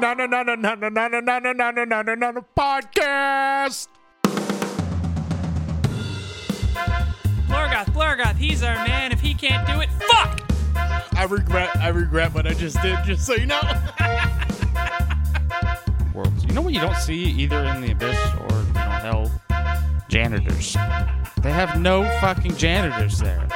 No, no, no, no, no, no, no, no, no, no, no, no, no, no, no, no, podcast. Blurgoth, Blurgoth, he's our man. If he can't do it, fuck! I regret, I regret what I just did. Just so you know. worlds. You know what you don't see either in the abyss or you know hell? Janitors. They have no fucking janitors there.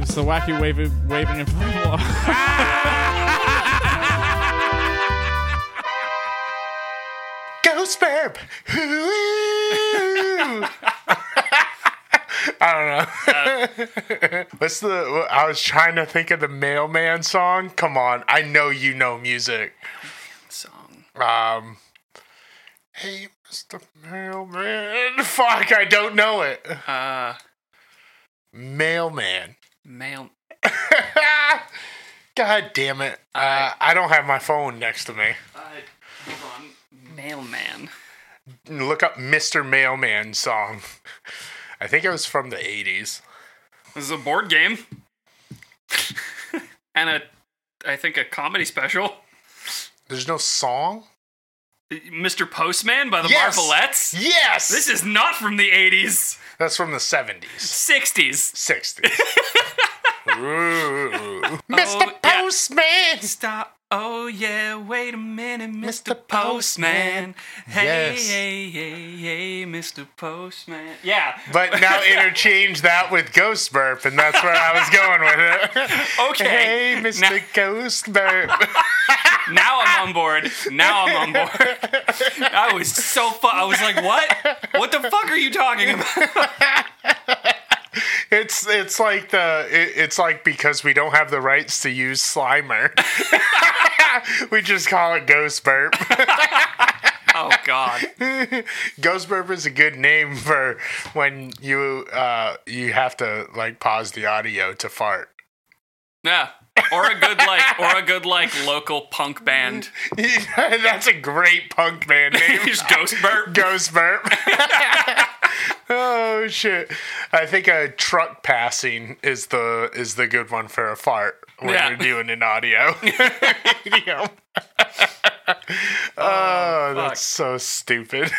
It's the wacky waving, waving inflatable. Ghost burp. I don't know. What's the? I was trying to think of the mailman song. Come on, I know you know music. Song. Um, hey, Mr. Mailman. Fuck, I don't know it. Uh, Mailman. mail. God damn it. Uh, I don't have my phone next to me. Uh, hold on. Mailman. Look up Mr. Mailman song. I think it was from the 80s. This is a board game. and a, I think, a comedy special. There's no song? Mr. Postman by the Yes! Marvelettes. Yes! This is not from the 80s, That's from the 70s, 60s. 60s. Mr. Oh, yeah. Postman! Stop. Oh, yeah, wait a minute, Mr. Mr. Postman. Hey, Yes. hey, hey, hey, Mr. Postman. Yeah. But now interchange that with Ghost Burp, and that's where I was going with it. Okay. Hey, Mr. Now- Ghost Burp. Now I'm on board. Now I'm on board. I was so fu- I was like, what? What the fuck are you talking about? It's it's like the it, it's like because we don't have the rights to use Slimer, we just call it Ghost Burp. Oh God. Ghost Burp is a good name for when you uh you have to like pause the audio to fart. Yeah. Or a good like, or a good like local punk band. That's a great punk band name. Just Ghost Burp. Ghost Burp. oh shit! I think a truck passing is the is the good one for a fart when Yeah. you're doing an audio. video. Oh, oh, that's so stupid.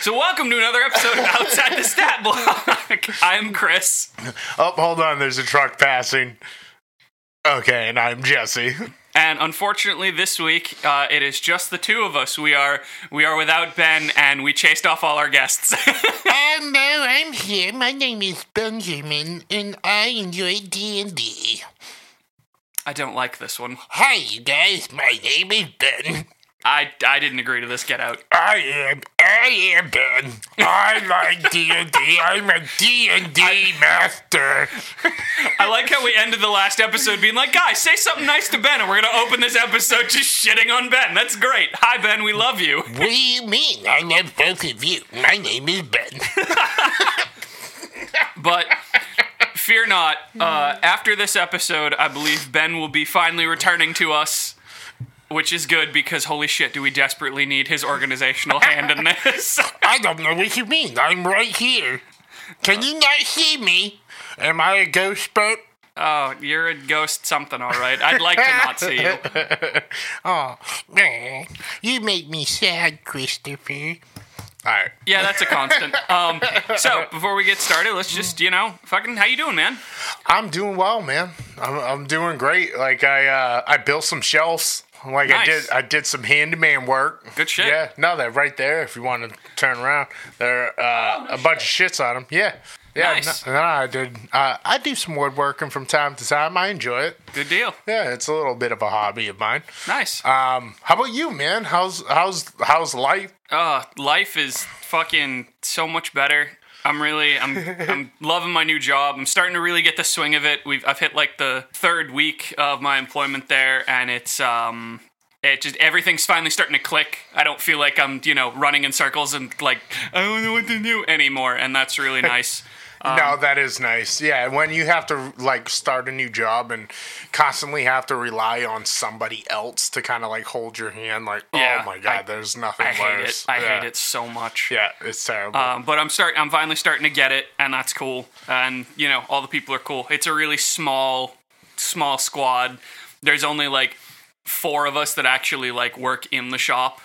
So welcome to another episode of Outside the Stat Block. I'm Chris, oh, hold on. There's a truck passing. Okay, and I'm Jesse. and unfortunately this week uh, it is just the two of us. We are we are without Ben, and we chased off all our guests. Hello, I'm here. My name is Benjamin, and I enjoy D&D. I don't like this one. Hi, you guys. My name is Ben. I I didn't agree to this. Get out. I am, I am Ben. I like D&D. I'm a D&D master. I like how we ended the last episode being like, guys, say something nice to Ben, and we're gonna open this episode just shitting on Ben. That's great. Hi Ben, we love you. What do you mean? I love both of you. My name is Ben. But fear not. Uh, after this episode, I believe Ben will be finally returning to us, which is good because holy shit, do we desperately need his organizational hand in this? I don't know what you mean. I'm right here. Can you not see me? Am I a ghost boat? oh, you're a ghost something, all right. I'd like to not see you. Oh, man. You make me sad, Christopher. All right. Yeah, that's a constant. Um, so before we get started, let's just you know, fucking, how you doing, man? I'm doing well, man. I'm, I'm doing great. Like I uh, I built some shelves. Like I did I did some handyman work. Good shit. Yeah, no, they're right there. If you want to turn around, there uh, a bunch of shits on them. Yeah, yeah. Oh, Nice. No, no, I did. Uh, I do some woodworking from time to time. I enjoy it. Good deal. Yeah, it's a little bit of a hobby of mine. Nice. Um, how about you, man? How's how's how's life? Uh, life is fucking so much better. I'm really, I'm, I'm loving my new job. I'm starting to really get the swing of it. We've, I've hit like the third week of my employment there, and it's, um, it just everything's finally starting to click. I don't feel like I'm, you know, running in circles and like I don't know what to do anymore, and that's really nice. No, that is nice. Yeah, when you have to like start a new job and constantly have to rely on somebody else to kind of like hold your hand, like, Yeah, oh my god, I- there's nothing I hate worse. it. I yeah. hate it so much. Yeah, it's terrible. Um, but I'm start. I'm finally starting to get it, and that's cool. And you know, all the people are cool. It's a really small, small squad. There's only like four of us that actually like work in the shop,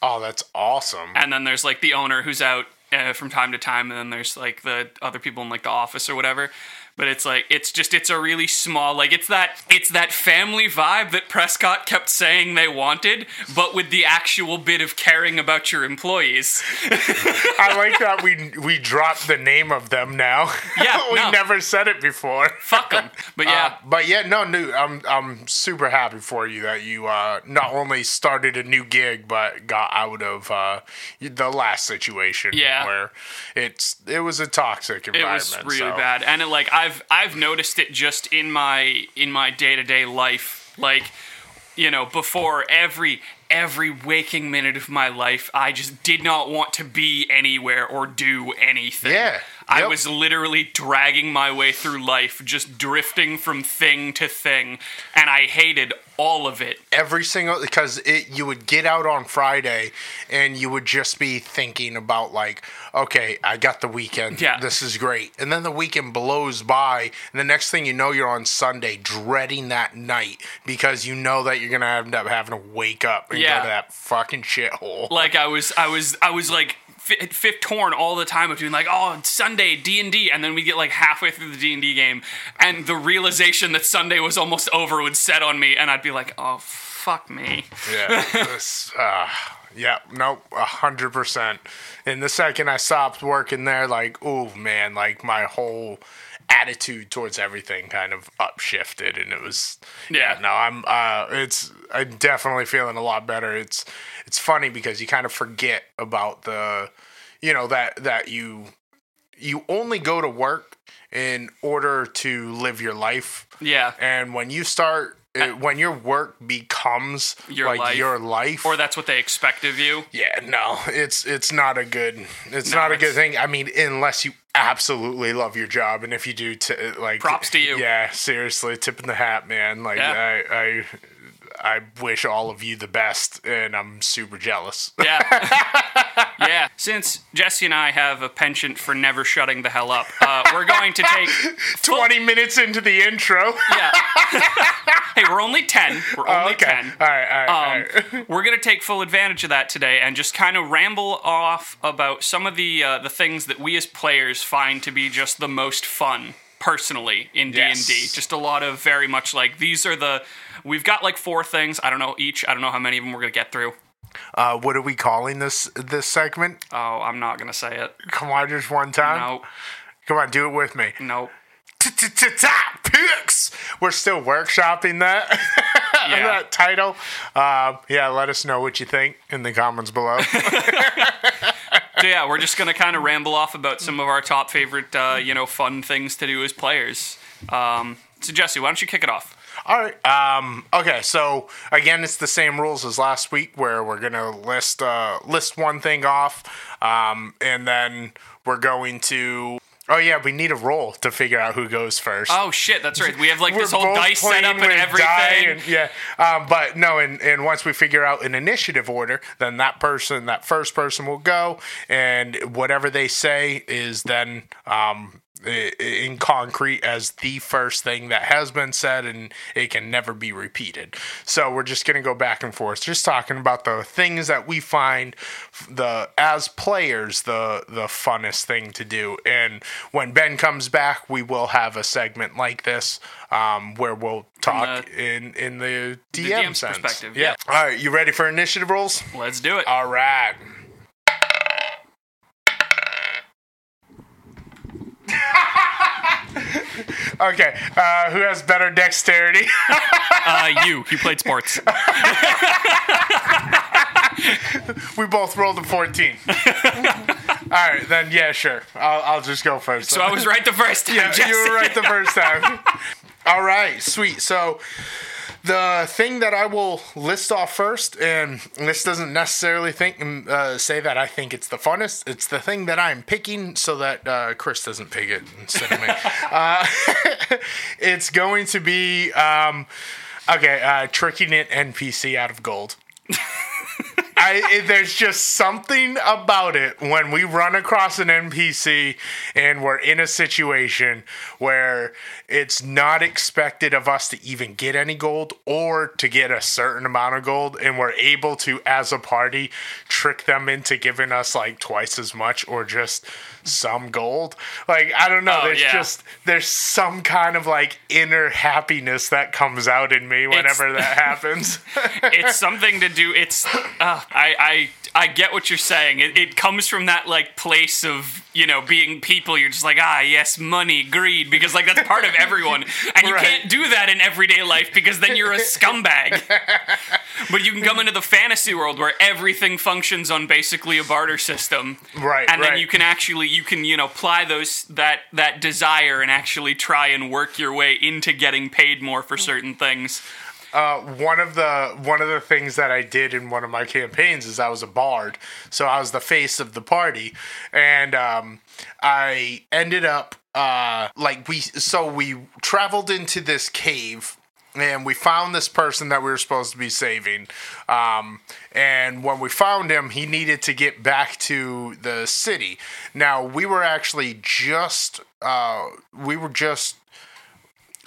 oh, that's awesome. and then there's like the owner who's out uh, from time to time, and then there's like the other people in like the office or whatever. But it's like it's just it's a really small like it's that it's that family vibe that Prescott kept saying they wanted, but with the actual bit of caring about your employees. I like that we we dropped the name of them now. Yeah, we no. never said it before. Fuck them. But yeah, Uh, but yeah, no, no, I'm I'm super happy for you that you uh, not only started a new gig but got out of uh, the last situation. Yeah. where it's it was a toxic environment. it was really so- bad and it like i've i've noticed it just in my in my day-to-day life like you know before every every waking minute of my life i just did not want to be anywhere or do anything Yeah, i yep. was literally dragging my way through life just drifting from thing to thing and i hated all of it. Every single because it you would get out on Friday and you would just be thinking about like okay I got the weekend. Yeah. this is great. And then the weekend blows by. And the next thing you know you're on Sunday dreading that night because you know that you're gonna end up having to wake up and Yeah. go to that fucking shithole. Like I was, I was, I was like fi- fifth torn all the time of doing like, oh, Sunday D and D, and then we get like halfway through the D and D game, and the realization that Sunday was almost over would set on me, and I'd be like, oh, fuck me. yeah this, uh, yeah nope a hundred percent and the second I stopped working there like oh man like my whole attitude towards everything kind of upshifted and it was yeah, Yeah. no i'm uh it's i'm definitely feeling a lot better. It's it's funny because you kind of forget about the you know that that you you only go to work in order to live your life. Yeah, and when you start uh, when your work becomes Your like life. your life or that's what they expect of you. yeah, no, it's it's not a good it's No, not a good thing. I mean, unless you absolutely love your job, and if you do, t- like Props to you. Yeah, seriously, tipping the hat, man. Like Yeah. I, I I wish all of you the best, and I'm super jealous. Yeah, yeah. Since Jesse and I have a penchant for never shutting the hell up, uh, we're going to take. Twenty minutes into the intro. Yeah. hey, we're only ten. We're only Oh, okay. ten. All right, all right, Um, right. we're gonna take full advantage of that today and just kind of ramble off about some of the uh, the things that we as players find to be just the most fun personally in D and D. Yes. Just a lot of very much like these are the we've got like four things. I don't know each. I don't know how many of them we're gonna get through. Uh, what are we calling this this segment? Oh, I'm not gonna say it. Come on, just one time. No, Come on, do it with me. no. Top picks. We're still workshopping that Yeah. that title. Um, yeah, let us know what you think in the comments below. So yeah, we're just gonna kind of ramble off about some of our top favorite, uh, you know, fun things to do as players. Um, so Jesse, why don't you kick it off? All right. Um, okay. So again, it's the same rules as last week, where we're gonna list uh, list one thing off, um, and then we're going to. Oh yeah, we need a roll to figure out who goes first. Oh shit, that's right. We have like this whole dice set up and everything. and- yeah, um, but no, and, and once we figure out an initiative order, then that person, that first person will go, and whatever they say is then um, in concrete as the first thing that has been said, and it can never be repeated. So we're just gonna go back and forth, just talking about the things that we find the as players the the funnest thing to do. And when Ben comes back, we will have a segment like this um, where we'll talk the- in in the DM DM's sense. perspective, Yeah. All right, you ready for initiative rolls? Let's do it. All right. okay, uh, who has better dexterity? Uh, you, you played sports. we both rolled a 14. All right, then yeah, sure. I'll, I'll just go first. So I was right the first time. Yeah, Jesse. you were right the first time. All right, sweet. So The thing that I will list off first, and this doesn't necessarily think uh, say that I think it's the funnest. It's the thing that I'm picking so that uh, Chris doesn't pick it instead of me. uh, it's going to be um, okay. Uh, tricking an NPC out of gold. I, there's just something about it when we run across an NPC and we're in a situation where it's not expected of us to even get any gold or to get a certain amount of gold, and we're able to, as a party, trick them into giving us like twice as much or just some gold. Like I don't know, Oh, there's yeah. just there's some kind of like inner happiness that comes out in me whenever that happens. it's something to do. It's uh, I I I get what you're saying. It, it comes from that like place of you know being people. You're just like ah yes, money, greed, because like that's part of everyone, and you Right. can't do that in everyday life because then you're a scumbag. but you can come into the fantasy world where everything functions on basically a barter system, Right, And then you can actually you can you know apply those that that desire and actually try and work your way into getting paid more for certain things. Uh, one of the one of the things that I did in one of my campaigns is I was a bard, so I was the face of the party, and um, I ended up uh, like we so we traveled into this cave. And we found this person that we were supposed to be saving. Um, and when we found him, he needed to get back to the city. Now, we were actually just, uh, we were just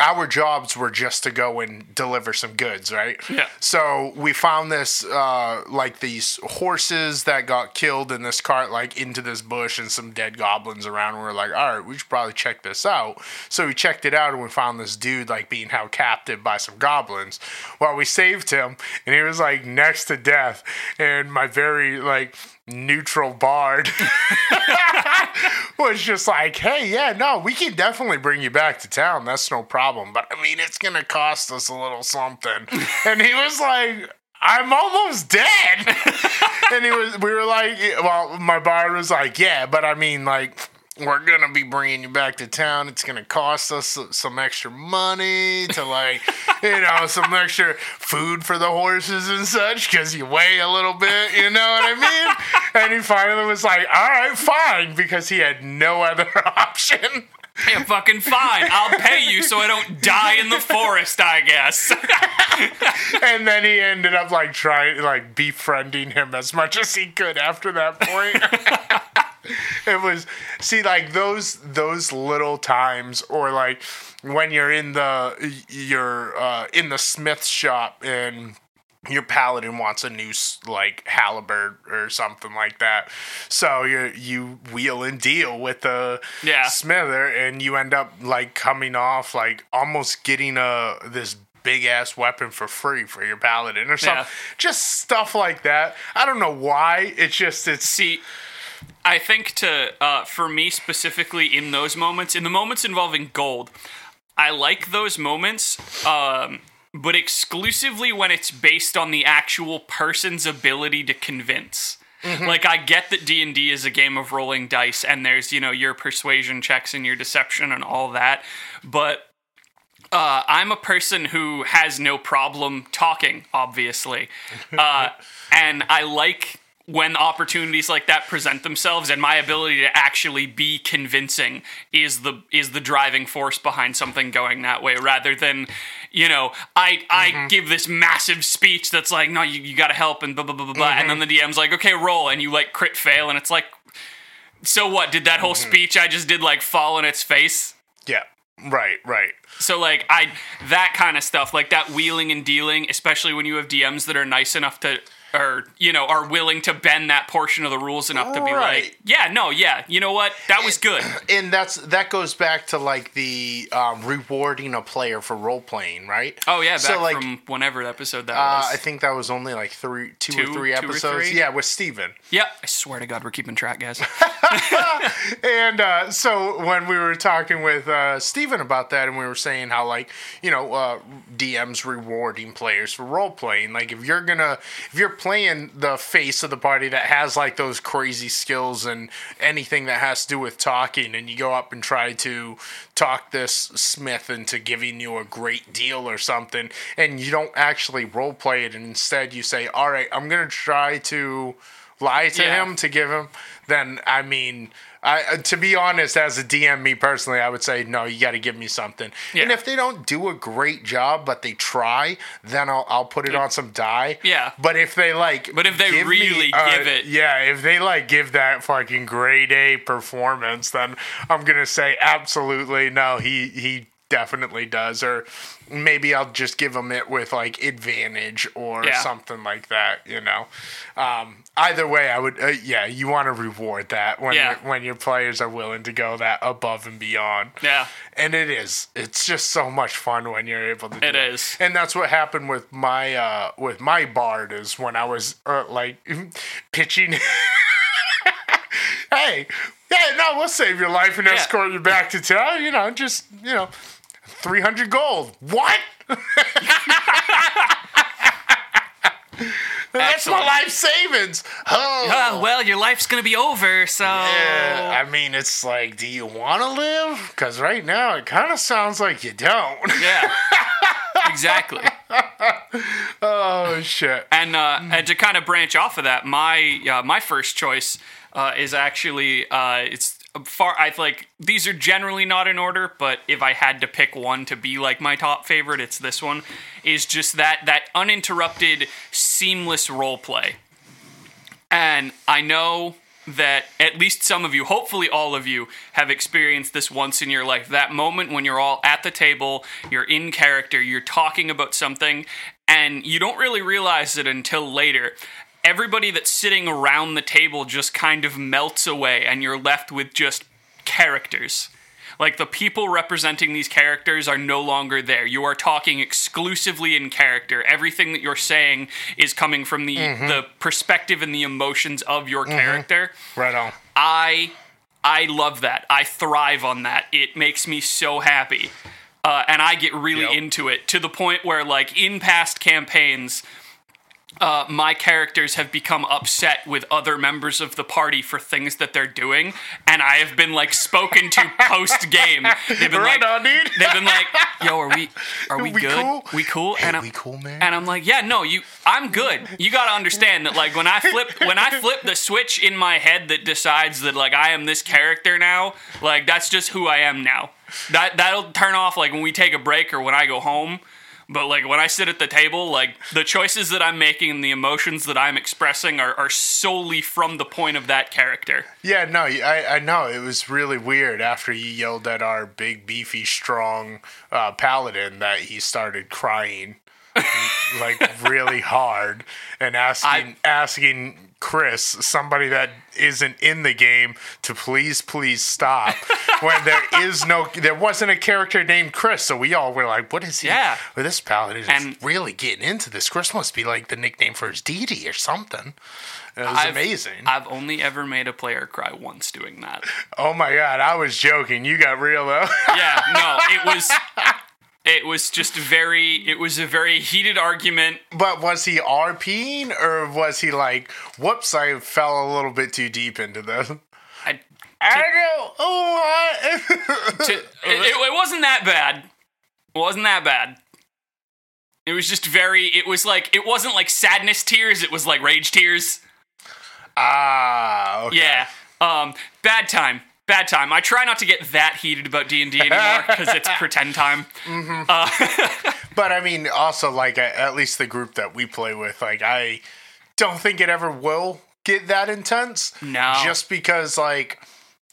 our jobs were just to go and deliver some goods, right? Yeah. So we found this, uh, like these horses that got killed in this cart, like into this bush, and some dead goblins around. We are like, all right, we should probably check this out. So we checked it out, and we found this dude like being held captive by some goblins. Well, we saved him, and he was like next to death. And my very like neutral bard was just like, hey, yeah, no, we can definitely bring you back to town. That's no problem. But I mean, it's going to cost us a little something. and he was like, I'm almost dead. and he was, we were like, well, my bard was like, yeah, but I mean, like, we're gonna be bringing you back to town. It's gonna cost us some extra money to like, you know, some extra food for the horses and such because you weigh a little bit. You know what I mean? And he finally was like, "All right, fine," because he had no other option. Yeah, fucking fine. I'll pay you so I don't die in the forest, I guess. And then he ended up like trying, like befriending him as much as he could after that point. it was see like those those little times or like when you're in the you're uh, in the smith shop and your paladin wants a new like halberd or something like that so you you wheel and deal with the Yeah. smither and you end up like coming off like almost getting a this big ass weapon for free for your paladin or something Yeah. just stuff like that i don't know why it's just it's See, I think to uh, for me specifically in those moments, in the moments involving gold, I like those moments, um, but exclusively when it's based on the actual person's ability to convince. Like I get that D and D is a game of rolling dice, and there's you know your persuasion checks and your deception and all that, but uh, I'm a person who has no problem talking, obviously. Uh, and I like when opportunities like that present themselves and my ability to actually be convincing is the is the driving force behind something going that way rather than you know i i mm-hmm. give this massive speech that's like no you, you gotta help and blah blah blah blah blah and then mm-hmm. the dm's like okay roll and you like crit fail and it's like so what? Did that whole mm-hmm. speech i just did like fall on its face? Yeah. Right right. So like I that kind of stuff, like that wheeling and dealing, especially when you have DMs that are nice enough to or you know are willing to bend that portion of the rules enough to be Right. like, yeah, no, yeah, you know what, that was good. and that's that goes back to like the um, rewarding a player for role playing, right? Oh yeah, back So, like, from whenever episode that Uh, was. I think that was only like three, two, Two- or three two or episodes. three? Yeah, with Steven. yeah, I swear to God, we're keeping track, guys. And uh, so when we were talking with uh, Steven about that, and we were saying how like you know uh, DMs rewarding players for role playing, like if you're gonna if you're playing the face of the party that has like those crazy skills and anything that has to do with talking, and you go up and try to talk this Smith into giving you a great deal or something, and you don't actually role play it, and instead you say, "All right, I'm gonna try to lie to Yeah. him to give him," then I mean. I, uh, to be honest, as a DM, me personally, I would say no. You got to give me something. Yeah. And if they don't do a great job, but they try, then I'll I'll put it on some die. Yeah. But if they like, But if they give me, really uh, give it- yeah, if they like give that fucking grade A performance, then I'm gonna say absolutely no. He he definitely does, or maybe I'll just give them it with like advantage or Yeah. something like that. You know, um, either way, I would. Uh, yeah, you want to reward that when Yeah. your- when your players are willing to go that above and beyond. Yeah. And it is. It's just so much fun when you're able to do It it. is. And that's what happened with my uh with my bard is when I was uh, like pitching Hey, yeah, no, we'll save your life and Yeah. escort you back to town, you know, just, you know, 300 gold. What? That's my life savings. Oh. Oh, well, your life's gonna be over, so Yeah, I mean, it's like, do you want to live? Because right now it kind of sounds like you don't. yeah, exactly. oh shit! And uh, and to kind of branch off of that, my uh, my first choice uh, is actually uh, it's far. I like these are generally not in order, but if I had to pick one to be like my top favorite, it's this one. Is just that that uninterrupted, seamless role play. And I know that at least some of you, hopefully all of you, have experienced this once in your life. That moment when you're all at the table, you're in character, you're talking about something, and you don't really realize it until later. Everybody that's sitting around the table just kind of melts away, and you're left with just characters. Like the people representing these characters are no longer there. You are talking exclusively in character. Everything that you're saying is coming from the the perspective and the emotions of your character. Right on. I I love that. I thrive on that. It makes me so happy. Uh, and I get really Yep. into it to the point where, like, in past campaigns, uh, my characters have become upset with other members of the party for things that they're doing, and I have been like spoken to post game. They've been Right like, on, dude. they've been like, "Yo, are we are we, We good? cool? We cool?" Hey, and I'm, we cool, man? And I'm like, "Yeah, no, you, I'm good. You got to understand that, like, when I flip, when I flip the switch in my head that decides that like I am this character now, like that's just who I am now. That that'll turn off like when we take a break or when I go home." But like when I sit at the table, like the choices that I'm making and the emotions that I'm expressing are, are solely from the point of that character. Yeah, no, I, I know. It was really weird after he yelled at our big, beefy, strong uh, paladin that he started crying like really hard and asking I- asking Chris, somebody that isn't in the game, to please, please stop. when there is no, there wasn't a character named Chris, so we all were like, "What is he? Yeah. well, this paladin is And- really getting into this. Chris must be like the nickname for his deity or something." It was I've- amazing. I've only ever made a player cry once doing that. Oh my god, I was joking. You got real though. yeah, no, it was it was just very it was a very heated argument. but was he RPing or was he like, whoops, I fell a little bit too deep into this? I, I don't know. Oh, to, it, it, it wasn't that bad. It wasn't that bad. It was just very it was like it wasn't like sadness tears, it was like rage tears. ah, okay. Yeah. Um bad time. Bad time. I try not to get that heated about D&D anymore cuz it's pretend time. Mm-hmm. Uh, but I mean, also like at at least the group that we play with, like I don't think it ever will get that intense. No. just because like.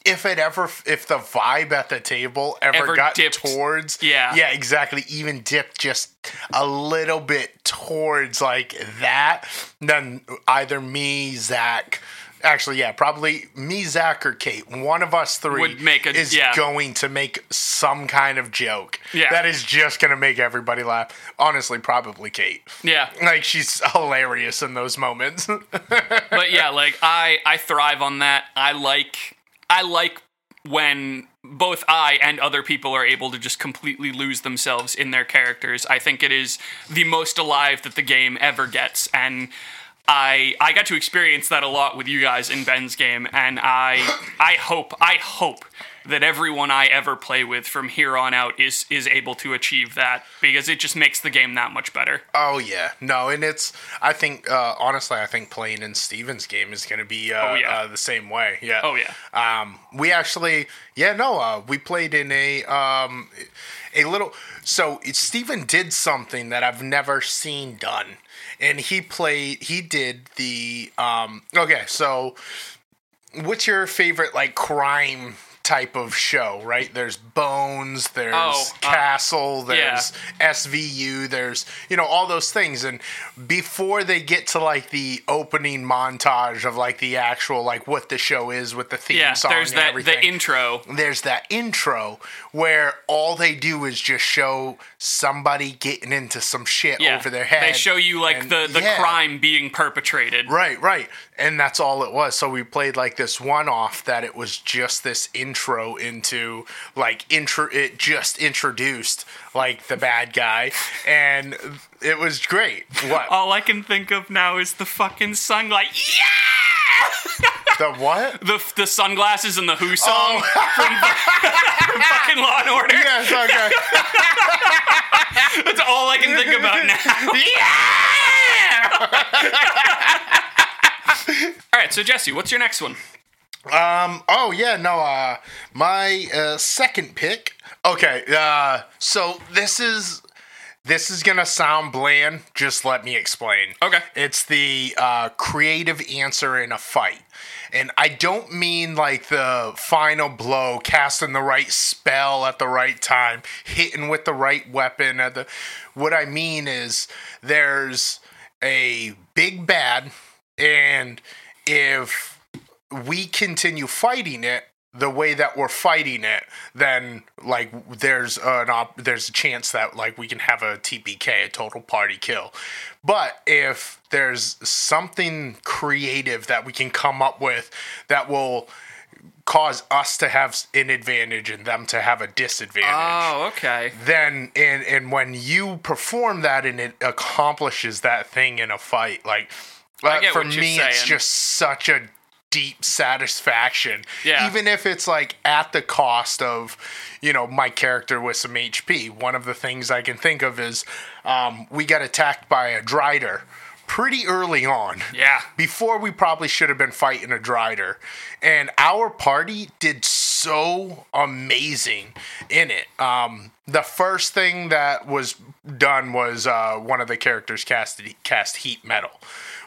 If it ever, if the vibe at the table ever, Ever got dipped. towards, Yeah. yeah, exactly, even dipped just a little bit towards like that, then either me, Zach, actually, yeah, probably me, Zach, or Kate, one of us three Would make a- is yeah. going to make some kind of joke Yeah. that is just going to make everybody laugh. Honestly, probably Kate. Yeah. Like she's hilarious in those moments. but yeah, like I I thrive on that. I like I like when both I and other people are able to just completely lose themselves in their characters. I think it is the most alive that the game ever gets and I I got to experience that a lot with you guys in Ben's game, and I I hope I hope that everyone I ever play with from here on out is is able to achieve that because it just makes the game that much better. Oh yeah, no, and it's. I think uh, honestly, I think playing in Steven's game is going to be uh, Oh, yeah. uh, the same way. Yeah. Oh, yeah. Um, we actually, yeah, no, uh, we played in a um, a little. So Steven did something that I've never seen done, and he played. He did the. Um, okay, so what's your favorite like crime? type of show right there's bones there's Oh, uh, castle there's SVU, there's you know all those things, and before they get to like the opening montage of like the actual like what the show is with the theme Yeah, song there's and that everything, the intro. there's that intro where all they do is just show somebody getting into some shit Yeah, over their head. They show you like and- the the yeah. crime being perpetrated. Right, right. And that's all it was. So we played like this one off that it was just this intro into like intro it just introduced like the bad guy and it was great. What? All I can think of now is the fucking sun like yeah. The what? the the sunglasses and the Who song from, from fucking Law and Order. Yes, okay. That's all I can think about now. Yeah. all right, so Jesse, what's your next one? Um. Oh yeah. No. Uh. My uh, second pick. Okay. Uh. So this is this is gonna sound bland. Just let me explain. Okay. It's the uh, creative answer in a fight. And I don't mean like the final blow, casting the right spell at the right time, hitting with the right weapon at the what I mean is there's a big bad and if we continue fighting it the way that we're fighting it, then like there's an op- there's a chance that like we can have a TPK, a total party kill. But if there's something creative that we can come up with that will cause us to have an advantage and them to have a disadvantage Oh, okay. then and and when you perform that and it accomplishes that thing in a fight like uh, for me it's just such a deep satisfaction Yeah. even if it's like at the cost of you know my character with some hp one of the things i can think of is um, we got attacked by a drider pretty early on Yeah. before we probably should have been fighting a Drider. And our party did so amazing in it. Um, the first thing that was done was uh, one of the characters cast cast heat metal,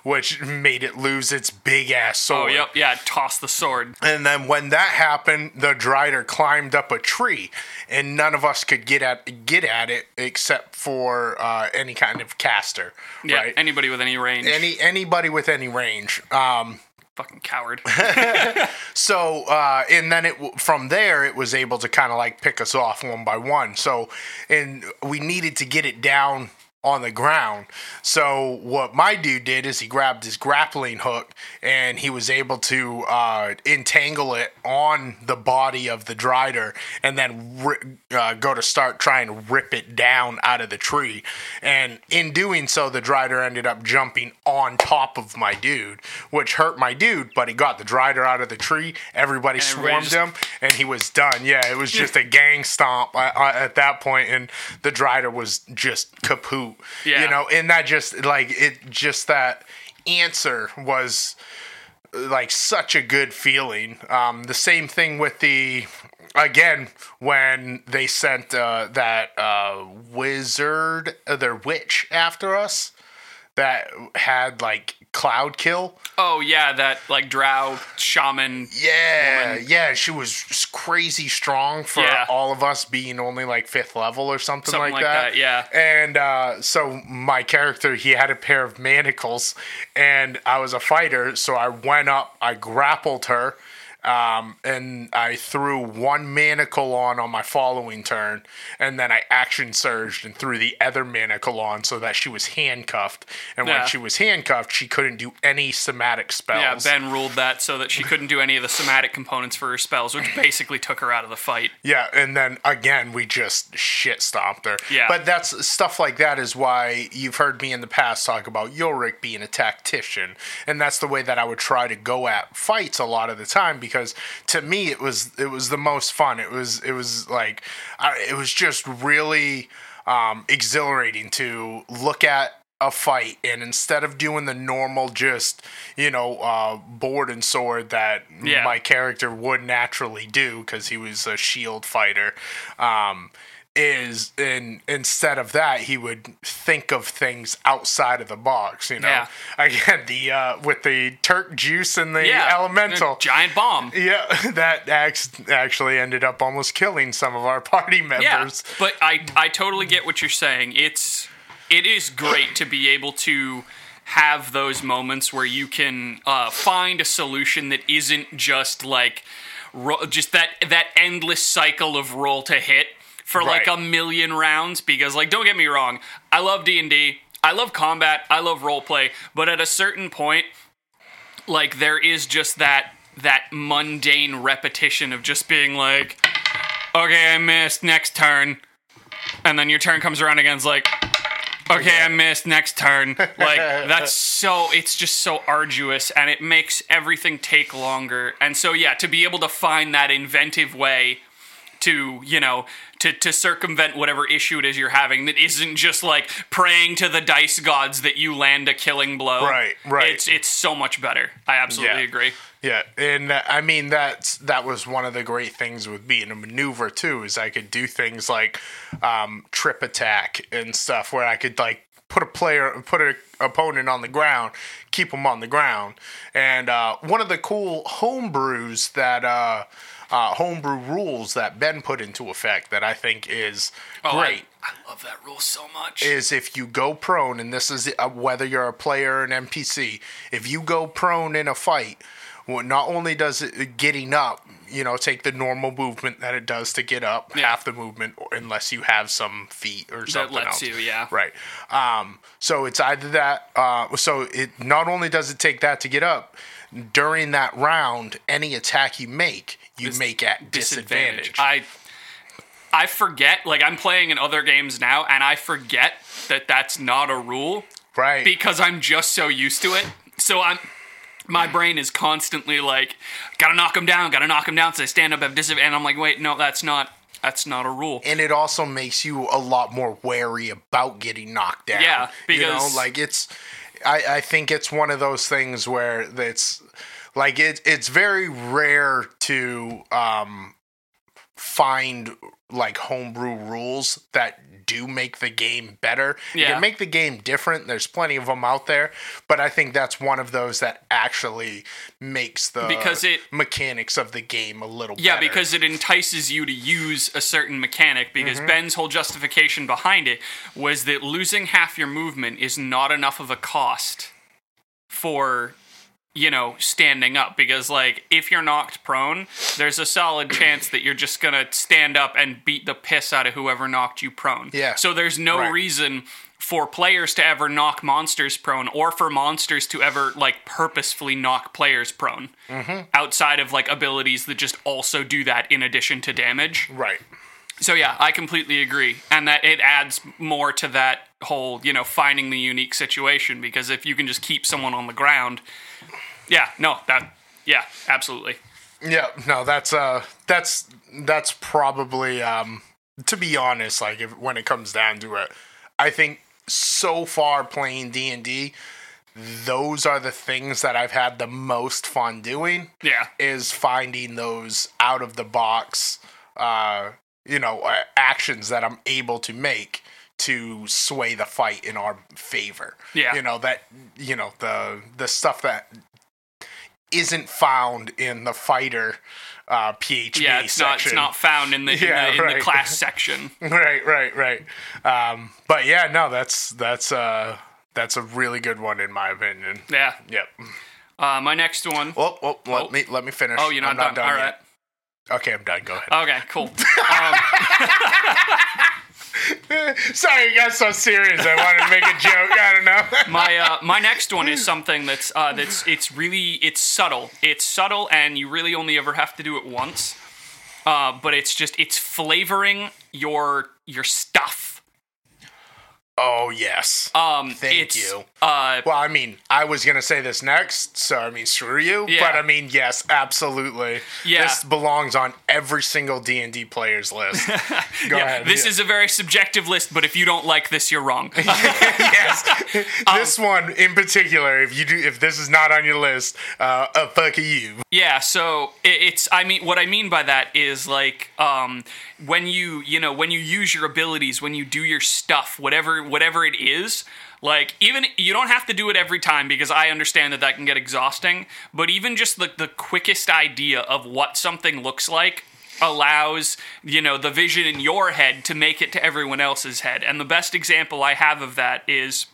which made it lose its big ass sword. Oh, yep. Yeah, toss the sword. And then when that happened, the Drider climbed up a tree, and none of us could get at get at it except for uh, any kind of caster. Yeah, right? anybody with any range. any anybody with any range. Um, fucking coward. so uh, and then it from there it was able to kind of like pick us off one by one. So and we needed to get it down on the ground. So what my dude did is he grabbed his grappling hook and he was able to uh, entangle it on the body of the drider and then ri- uh, go to start trying to rip it down out of the tree. And in doing so, the drider ended up jumping on top of my dude, which hurt my dude, but he got the drider out of the tree. Everybody And swarmed just- him and he was done. Yeah, it was just a gang stomp uh, uh, at that point, and the drider was just kaput. Yeah. You know, and that just like it, just that answer was like such a good feeling. Um, the same thing with the again when they sent uh, that uh, wizard, uh, their witch after us that had like cloud kill. oh, yeah, that like drow shaman. Yeah, woman. yeah, she was crazy strong for Yeah. all of us being only like fifth level or something, Something like, like that. that, yeah. And uh, so my character, he had a pair of manacles, and I was a fighter, so I went up, I grappled her. Um, and I threw one manacle on on my following turn, and then I action surged and threw the other manacle on so that she was handcuffed. And Yeah. when she was handcuffed, she couldn't do any somatic spells. Yeah. Ben ruled that so that she couldn't do any of the somatic components for her spells, which basically took her out of the fight. Yeah, and then again, we just shit stomped her. Yeah. But that's stuff like that is why you've heard me in the past talk about Ulrich being a tactician. And that's the way that I would try to go at fights a lot of the time because to me it was it was the most fun. It was it was like I, it was just really um, exhilarating to look at a fight and instead of doing the normal just you know uh, board and sword that Yeah. my character would naturally do because he was a shield fighter um, is in instead of that he would think of things outside of the box you know Yeah. again the uh, with the turk juice and the Yeah, elemental giant bomb. yeah that actually ended up almost killing some of our party members Yeah, but I I totally get what you're saying. It's it is great to be able to have those moments where you can uh, find a solution that isn't just like ro- just that that endless cycle of roll to hit for like a million rounds. Because like, don't get me wrong, I love D and D. I love combat. I love role play. But at a certain point, like there is just that that mundane repetition of just being like okay i missed next turn and then your turn comes around again it's like okay i missed next turn like that's so it's just so arduous and it makes everything take longer and so yeah to be able to find that inventive way to you know to to circumvent whatever issue it is you're having that isn't just like praying to the dice gods that you land a killing blow Right, right. it's it's so much better i absolutely Yeah. agree Yeah, and uh, I mean that's that was one of the great things with being a maneuver too is I could do things like um, trip attack and stuff where I could like put a player put an opponent on the ground, keep them on the ground, and uh, one of the cool homebrews that. Uh, uh, homebrew rules that Ben put into effect that I think is Oh, great I, love that rule so much is if you go prone, and this is uh, whether you're a player or an NPC, if you go prone in a fight, well, not only does it getting up, you know, take the normal movement that it does to get up, Yeah. half the movement, or unless you have some feet or something that lets else. you, yeah. Right. Um, so it's either that. Uh, so it not only does it take that to get up. During that round, any attack you make, you Dis- make at disadvantage. I I forget like I'm playing in other games now and I forget that that's not a rule right. because I'm just so used to it. So I'm my brain is constantly like gotta knock him down, gotta knock him down so I stand up at disadvantage and I'm like wait, no, that's not that's not a rule. and it also makes you a lot more wary about getting knocked down. Yeah, you know, because- like it's, I, I think it's one of those things where it's like it, it's very rare to um, find like homebrew rules that do make the game better. You Yeah. can make the game different. There's plenty of them out there, but I think that's one of those that actually makes the Because it- mechanics of the game a little Yeah, better. because it entices you to use a certain mechanic. Because Mm-hmm. Ben's whole justification behind it was that losing half your movement is not enough of a cost for, you know, standing up. Because, like, if you're knocked prone, there's a solid chance that you're just going to stand up and beat the piss out of whoever knocked you prone. Yeah. So there's no Right. reason for players to ever knock monsters prone or for monsters to ever like purposefully knock players prone Mm-hmm. outside of like abilities that just also do that in addition to damage right. so yeah i completely agree and that it adds more to that whole you know finding the unique situation because if you can just keep someone on the ground yeah no that yeah absolutely Yeah, no, that's uh that's that's probably um to be honest, like if when it comes down to it, I think so far playing D and D, those are the things that I've had the most fun doing. yeah Is finding those out of the box, uh, you know, uh, actions that I'm able to make to sway the fight in our favor. Yeah. you know that you know the the stuff that isn't found in the fighter uh, PHB yeah it's not it's not found in the, in, Yeah, the, in right. the class section right, right, right. Um, but yeah, no, that's that's uh that's a really good one in my opinion. yeah Yep. Uh, my next one. Well, well let Oh. me let me finish. Oh, you're not, I'm done. All right. yet. Okay, I'm done. Go ahead. Okay, cool. Um, Sorry, you got so serious. I wanted to make a joke. I don't know. my uh, my next one is something that's uh, that's it's really it's subtle. It's subtle, and you really only ever have to do it once. Uh, but it's just it's flavoring your your stuff. oh yes. Um, Thank you. Uh, Well, I mean, I was gonna say this next, so I mean, screw you. Yeah. But I mean, yes, absolutely. Yeah. This belongs on every single D and D player's list. Go yeah, ahead. this yeah. is a very subjective list, but if you don't like this, you're wrong. yes. Um, this one in particular, if you do, if this is not on your list, uh, uh fuck you. Yeah, so it, it's I mean what I mean by that is like um when you you know when you use your abilities, when you do your stuff, whatever whatever it is, like even you don't have to do it every time because I understand that that can get exhausting, but even just the the quickest idea of what something looks like allows you know the vision in your head to make it to everyone else's head. And the best example I have of that is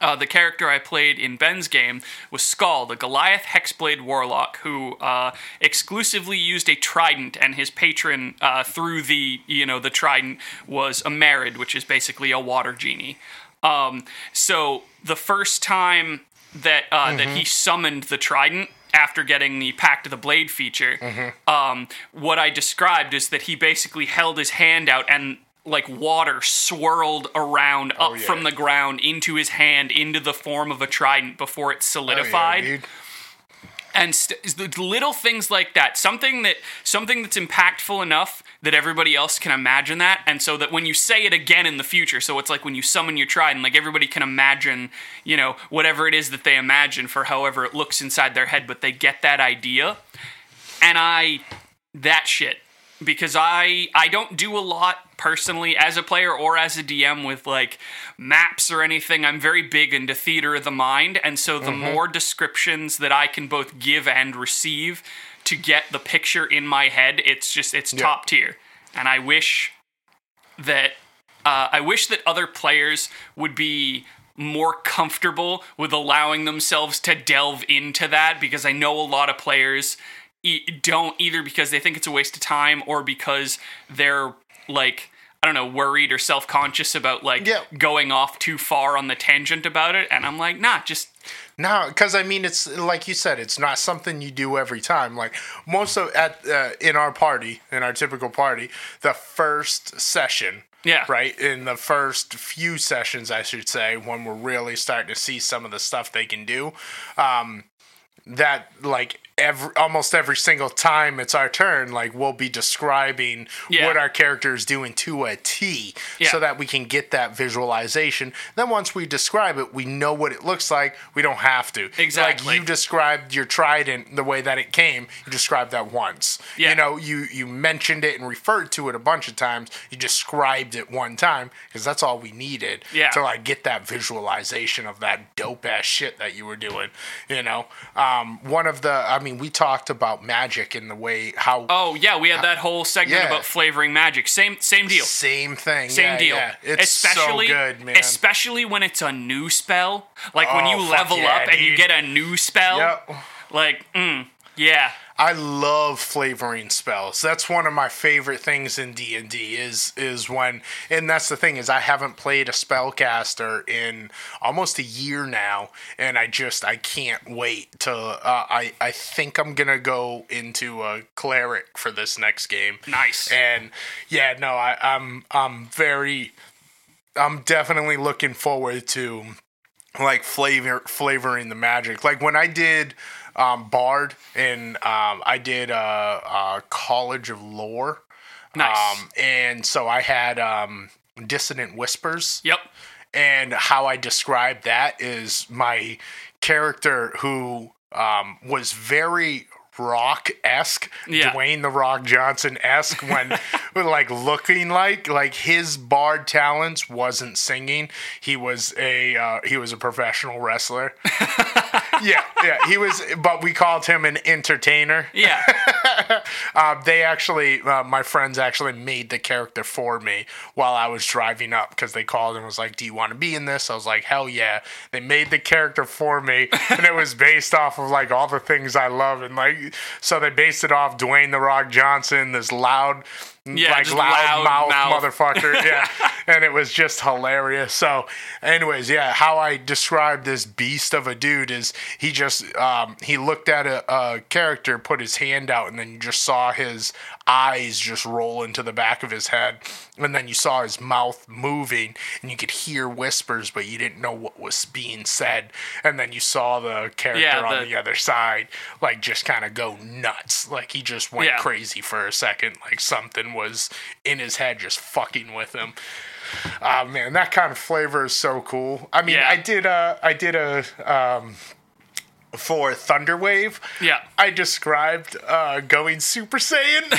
uh, the character I played in Ben's game was Skull, the Goliath Hexblade Warlock, who uh, exclusively used a trident, and his patron uh, through the you know the trident was a Marid, which is basically a water genie. Um, so the first time that uh, that he summoned the trident after getting the Pact of the Blade feature, um, what I described is that he basically held his hand out and like water swirled around up yeah. from the ground into his hand into the form of a trident before it solidified Oh, yeah. And st- little things like that something that something that's impactful enough that everybody else can imagine that and so that when you say it again in the future so it's like when you summon your trident like everybody can imagine you know whatever it is that they imagine for however it looks inside their head but they get that idea and i that shit because I I don't do a lot personally as a player or as a DM with like maps or anything. I'm very big into theater of the mind, and so the more descriptions that I can both give and receive to get the picture in my head, it's just it's top tier. And I wish that uh, I wish that other players would be more comfortable with allowing themselves to delve into that because I know a lot of players e- don't either because they think it's a waste of time or because they're like I don't know worried or self-conscious about like Yeah. going off too far on the tangent about it and I'm like nah just No, because I mean, it's like you said, it's not something you do every time. Like most of at uh, in our party, in our typical party, the first session, Yeah. right, in the first few sessions, I should say, when we're really starting to see some of the stuff they can do, um, that like every almost every single time it's our turn, like we'll be describing Yeah. what our character is doing to a T, Yeah. so that we can get that visualization. Then once we describe it, we know what it looks like. We don't have to. Exactly. Like you described your trident the way that it came. You described that once. Yeah. You know, you you mentioned it and referred to it a bunch of times. You described it one time because that's all we needed Yeah. to like get that visualization of that dope ass shit that you were doing. You know, um, one of the I mean, we talked about magic in the way how oh yeah we had that whole segment yeah. about flavoring magic same same deal same thing. Same yeah, deal. Yeah. It's especially, so good, man. Especially when it's a new spell. Like when Oh, you level up and you get a new spell. Yep. Like, mm, yeah. I love flavoring spells. That's one of my favorite things in D and D is is when and that's the thing is I haven't played a spellcaster in almost a year now, and I just I can't wait to uh, I I think I'm gonna go into a cleric for this next game. Nice. And yeah, no, I, I'm I'm very I'm definitely looking forward to like flavor flavoring the magic. Like when I did um, Bard and um, I did a, uh, College of Lore. Nice. Um, and so I had um, Dissonant Whispers. Yep. And how I describe that is my character who um, was very rock esque, Yeah. Dwayne the Rock Johnson esque when like looking like like his bard talents wasn't singing. He was a uh, he was a professional wrestler. yeah, yeah. He was, but we called him an entertainer. Yeah. Uh, they actually, uh, my friends actually made the character for me while I was driving up because they called and was like, "Do you want to be in this?" I was like, "Hell yeah!" They made the character for me, and it was based off of like all the things I love, and like so they based it off Dwayne the Rock Johnson, this loud. Yeah, like loud, loud mouth, mouth. motherfucker. Yeah. and it was just hilarious. So, anyways, yeah, how I described this beast of a dude is he just um, he looked at a, a character, put his hand out, and then you just saw his eyes just roll into the back of his head, and then you saw his mouth moving, and you could hear whispers, but you didn't know what was being said, and then you saw the character Yeah, on the- the other side, like just kind of go nuts, like he just went Yeah. crazy for a second, like something was in his head just fucking with him. Oh man, that kind of flavor is so cool. I mean, Yeah. I did a I did a um for Thunderwave. Yeah. I described uh going Super Saiyan.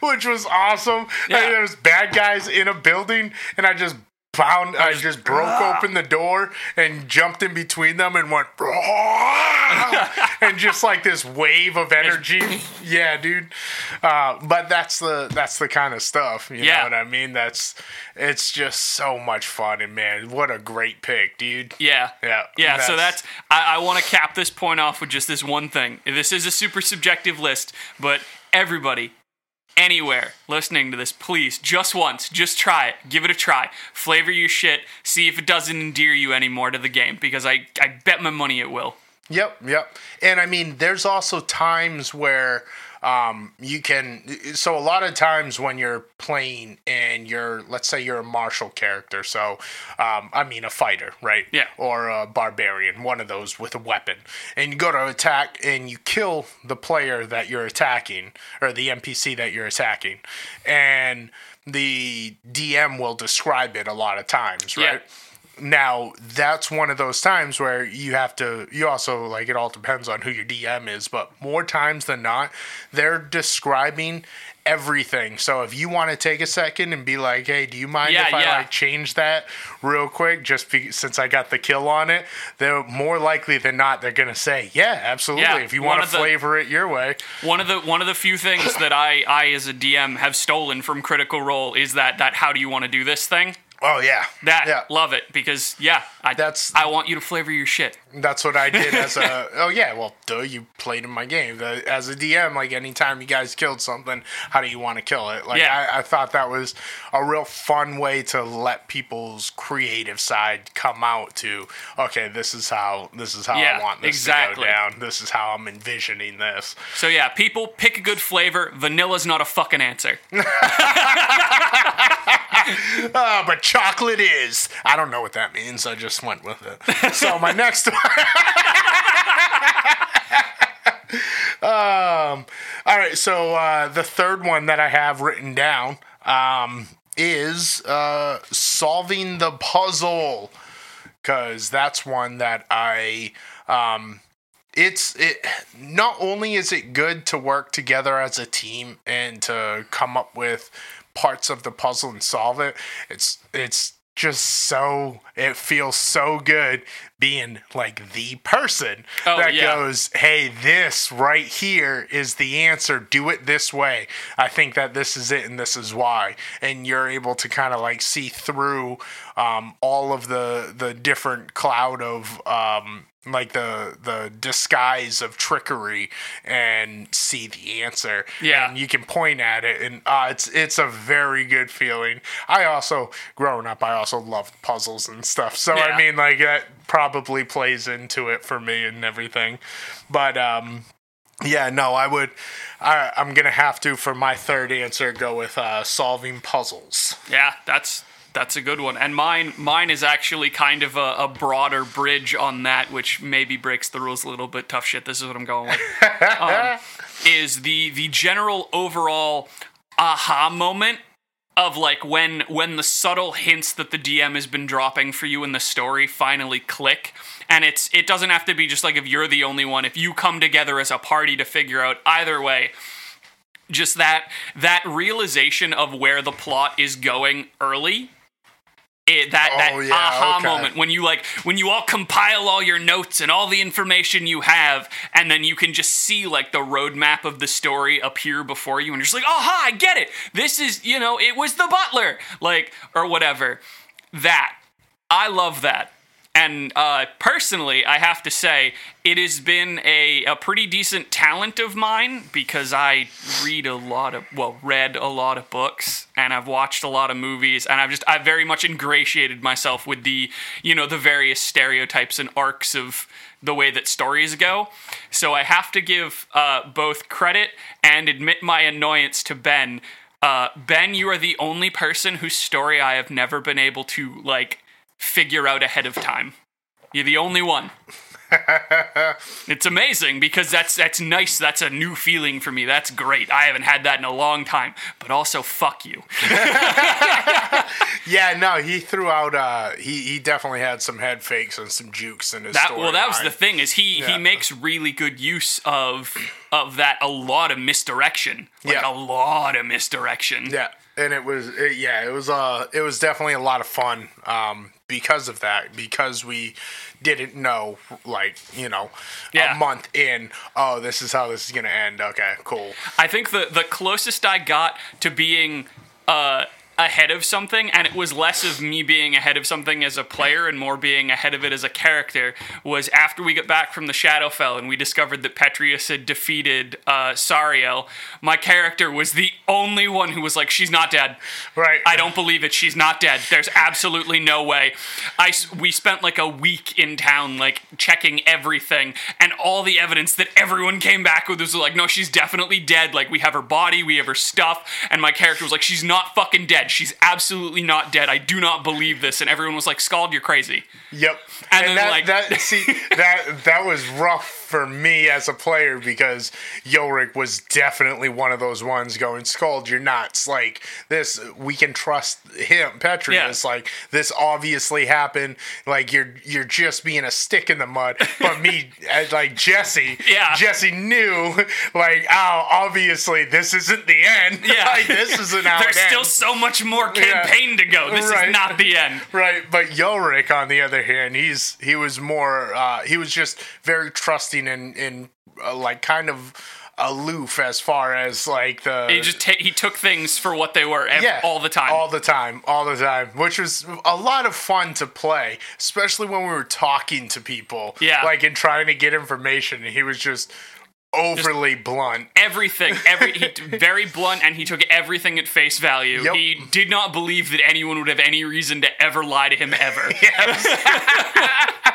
Which was awesome. Yeah. Like, there was bad guys in a building and I just bound I just broke open the door and jumped in between them and went and just like this wave of energy. Yeah, dude. Uh, but that's the that's the kind of stuff. You Yeah. know what I mean? That's it's just so much fun and man, what a great pick, dude. Yeah. Yeah, Yeah. So that's- that's, I, I want to cap this point off with just this one thing. This is a super subjective list, but everybody, anywhere listening to this, please, just once, just try it. Give it a try. Flavor your shit. See if it doesn't endear you anymore to the game, because I, I bet my money it will. Yep, yep. And I mean, there's also times where um, you can. So a lot of times when you're playing and you're, let's say you're a martial character. So, um, I mean, a fighter, right? Yeah. Or a barbarian, one of those with a weapon, and you go to attack and you kill the player that you're attacking or the NPC that you're attacking, and the DM will describe it a lot of times, Yeah. Now that's one of those times where you have to you also like it all depends on who your dm is but more times than not they're describing everything so if you want to take a second and be like hey do you mind Yeah, if i yeah. like change that real quick just be, since i got the kill on it they're more likely than not they're gonna say yeah absolutely Yeah, if you want to flavor it your way One of the one of the few things that I, I as a DM have stolen from Critical Role is that that how do you want to do this thing? Oh yeah That yeah love it because yeah, I That's- I want you to flavor your shit. That's what I did as a. oh yeah, well, duh, you played in my game. As a DM, like anytime you guys killed something, how do you want to kill it? Like Yeah. I, I thought that was a real fun way to let people's creative side come out. To okay, this is how this is how Yeah, I want this exactly. to go down. This is how I'm envisioning this. So yeah, people pick a good flavor. Vanilla's not a fucking answer. Uh, but chocolate is. I don't know what that means. I just went with it. so my next one. um. All right. So uh, the third one that I have written down um, is uh, solving the puzzle, because that's one that I. Um, it's it not only is it good to work together as a team and to come up with parts of the puzzle and solve it. It's it's just so it feels so good being like the person Oh, that yeah. goes hey this right here is the answer do it this way i think that this is it and this is why and you're able to kind of like see through um, all of the the different cloud of um, like the the disguise of trickery and see the answer. Yeah. and you can point at it, and uh, it's it's a very good feeling. I also, growing up, I also loved puzzles and stuff. So Yeah. I mean, like that probably plays into it for me and everything. But um, yeah, no, I would. I, I'm gonna have to for my third answer go with uh, solving puzzles. Yeah, that's that's a good one. And mine mine is actually kind of a, a broader bridge on that, which maybe breaks the rules a little bit. Tough shit. This is what I'm going with. um, is the the general overall aha moment of like when when the subtle hints that the DM has been dropping for you in the story finally click. And it's it doesn't have to be just like if you're the only one if you come together as a party to figure out either way just that that realization of where the plot is going early it, that that Oh, yeah, aha okay. moment when you like when you all compile all your notes and all the information you have, and then you can just see like the roadmap of the story appear before you, and you're just like, aha, I get it. This is you know, it was the butler, like or whatever. That I love that. And uh, personally, I have to say, it has been a, a pretty decent talent of mine because I read a lot of, well, read a lot of books and I've watched a lot of movies and I've just, I've very much ingratiated myself with the, you know, the various stereotypes and arcs of the way that stories go. So I have to give uh, both credit and admit my annoyance to Ben. Uh, ben, you are the only person whose story I have never been able to, like, figure out ahead of time. You're the only one. it's amazing because that's that's nice. That's a new feeling for me. That's great. I haven't had that in a long time. But also, fuck you. Yeah, no, he threw out. Uh, he he definitely had some head fakes and some jukes in his That story. well, that was the thing is he Yeah. he makes really good use of of that. A lot of misdirection, like Yeah. a lot of misdirection. Yeah, and it was it, yeah, it was uh it was definitely a lot of fun um because of that because we didn't know like, you know, Yeah. a month in, oh, this is how this is to end. Okay, cool. I think the the closest I got to being uh, ahead of something, and it was less of me being ahead of something as a player and more being ahead of it as a character, was after we got back from the Shadowfell and we discovered that Petrius had defeated uh, Sariel. My character was the only one who was like, "She's not dead." Right. I don't believe it. She's not dead. There's absolutely no way. I we spent like a week in town, like checking everything, and all the evidence that everyone came back with was like, no, she's definitely dead. Like we have her body, we have her stuff, and my character was like, she's not fucking dead. She's absolutely not dead. I do not believe this. And everyone was like, Scald, you're crazy. Yep. And And, then, that, like- that see that that was rough for me as a player because Yorick was definitely one of those ones going, Scald, you're nuts. Like this we can trust him, Petrius. Yeah. Like this obviously happened. Like you're you're just being a stick in the mud. But me uh, like Jesse, Yeah. Jesse knew like, oh, obviously this isn't the end. Yeah. like this isn't how There's still ends. so much more campaign to go. This Right. is not the end. Right, but Yorick, on the other hand, he's he was more uh, he was just very and and uh, like kind of aloof as far as like the He just ta- he took things for what they were ev- yeah all the time. all the time, all the time, which was a lot of fun to play, especially when we were talking to people, Yeah. like and trying to get information. And he was just overly blunt. everything every he very blunt and he took everything at face value Yep. he did not believe that anyone would have any reason to ever lie to him ever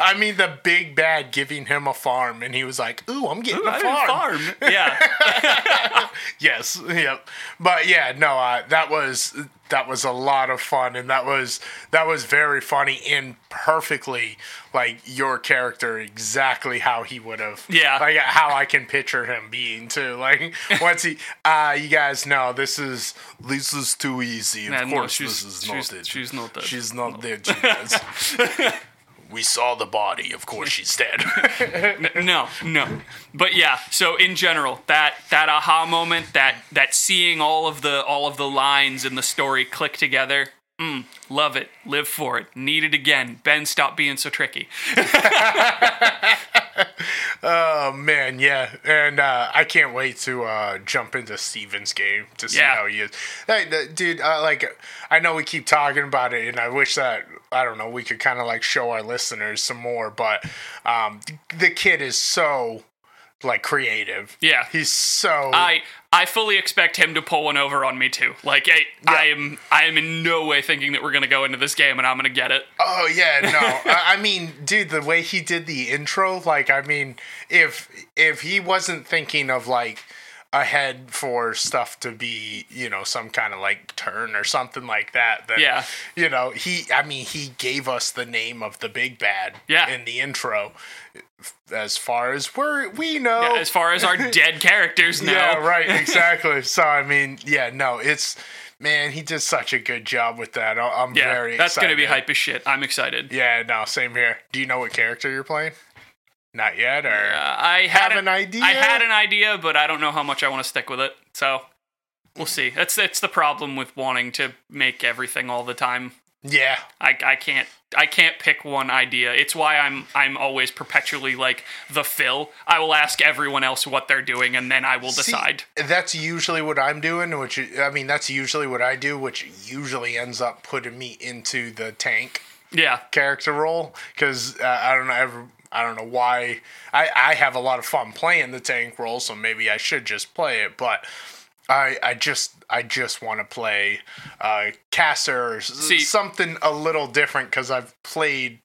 I mean, the big bad giving him a farm, and he was like, "Ooh, I'm getting a didn't farm." farm. yeah Yes, yep. But yeah, no, uh, that was that was a lot of fun, and that was that was very funny and perfectly like your character exactly how he would have. Yeah. like how I can picture him being too. Like once he, uh, you guys know this is this is too easy. Of Nah, no, course, she's- this is she's- not it. she's not dead. She's not dead. you guys. We saw the body. Of course, she's dead. no no but yeah so in general that that aha moment that that seeing all of the all of the lines in the story click together mm, love it live for it need it again ben stop being so tricky Oh man, yeah, and uh, I can't wait to uh, jump into Steven's game to see Yeah. how he is. Hey, the- dude, uh, like I know we keep talking about it, and I wish that I don't know we could kind of like show our listeners some more, but um, the kid is so like creative. Yeah. he's so I I fully expect him to pull one over on me too. Like I, I am I am in no way thinking that we're gonna go into this game and I'm gonna get it. Oh yeah, no. I I mean, dude, the way he did the intro, like, I mean, if if he wasn't thinking of like ahead for stuff to be, you know, some kind of like turn or something like that, then Yeah. you know, he. I mean, he gave us the name of the big bad Yeah. in the intro. As far as we're we know, Yeah, as far as our dead characters know. Yeah, right, exactly. so I mean, yeah, no, it's man, he did such a good job with that. I'm Yeah, very that's excited. gonna be hype as shit. I'm excited. Yeah, no, same here. Do you know what character you're playing? Not yet, or Uh, I had Have an idea? I had an idea, but I don't know how much I want to stick with it. So we'll see. That's that's the problem with wanting to make everything all the time. Yeah. I, I can't I can't pick one idea. It's why I'm I'm always perpetually like the fill. I will ask everyone else what they're doing and then I will See, decide. that's usually what I'm doing, which I mean, that's usually what I do, which usually ends up putting me into the tank Yeah. character role because uh, I don't know ever. I don't know why. I, I have a lot of fun playing the tank role, so maybe I should just play it. But I I just I just want to play uh, caster or See- something a little different because I've played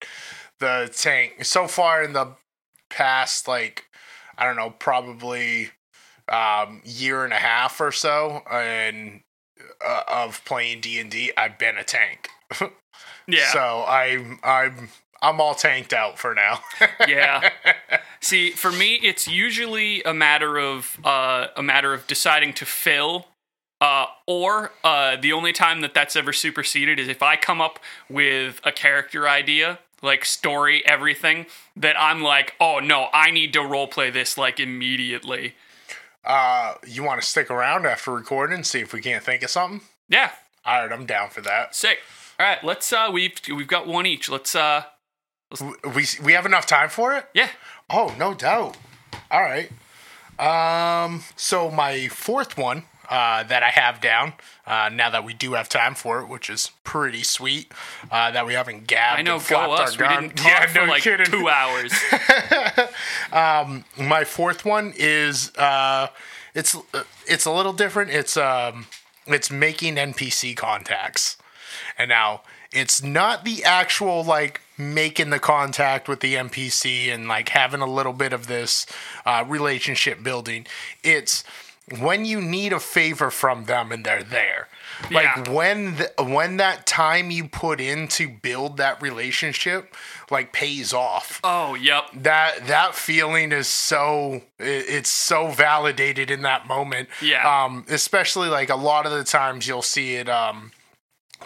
the tank so far in the past like I don't know probably um, year and a half or so and uh, of playing D and D. I've been a tank. Yeah. So I'm I'm I'm all tanked out for now. yeah. See, for me, it's usually a matter of uh, a matter of deciding to fill, uh, or uh, the only time that that's ever superseded is if I come up with a character idea, like story, everything that I'm like, oh no, I need to roleplay this like immediately. uh, you want to stick around after recording and see if we can't think of something? Yeah, All right, I'm down for that. sick. All right, let's. Uh, we've we've got one each. Let's. Uh, We we have enough time for it? yeah. Oh, no doubt. All right. Um. So my fourth one. Uh, that I have down uh, now that we do have time for it, which is pretty sweet. Uh, that we haven't gabbed. I know. Go us. our We didn't talk for like kidding. two hours. um, my fourth one is uh it's uh, it's a little different it's um it's making npc contacts and now it's not the actual like making the contact with the npc and like having a little bit of this uh, relationship building it's when you need a favor from them and they're there like Yeah. when the, when that time you put in to build that relationship like pays off Oh, yep. that that feeling is so it's so validated in that moment Yeah. um especially like a lot of the times you'll see it um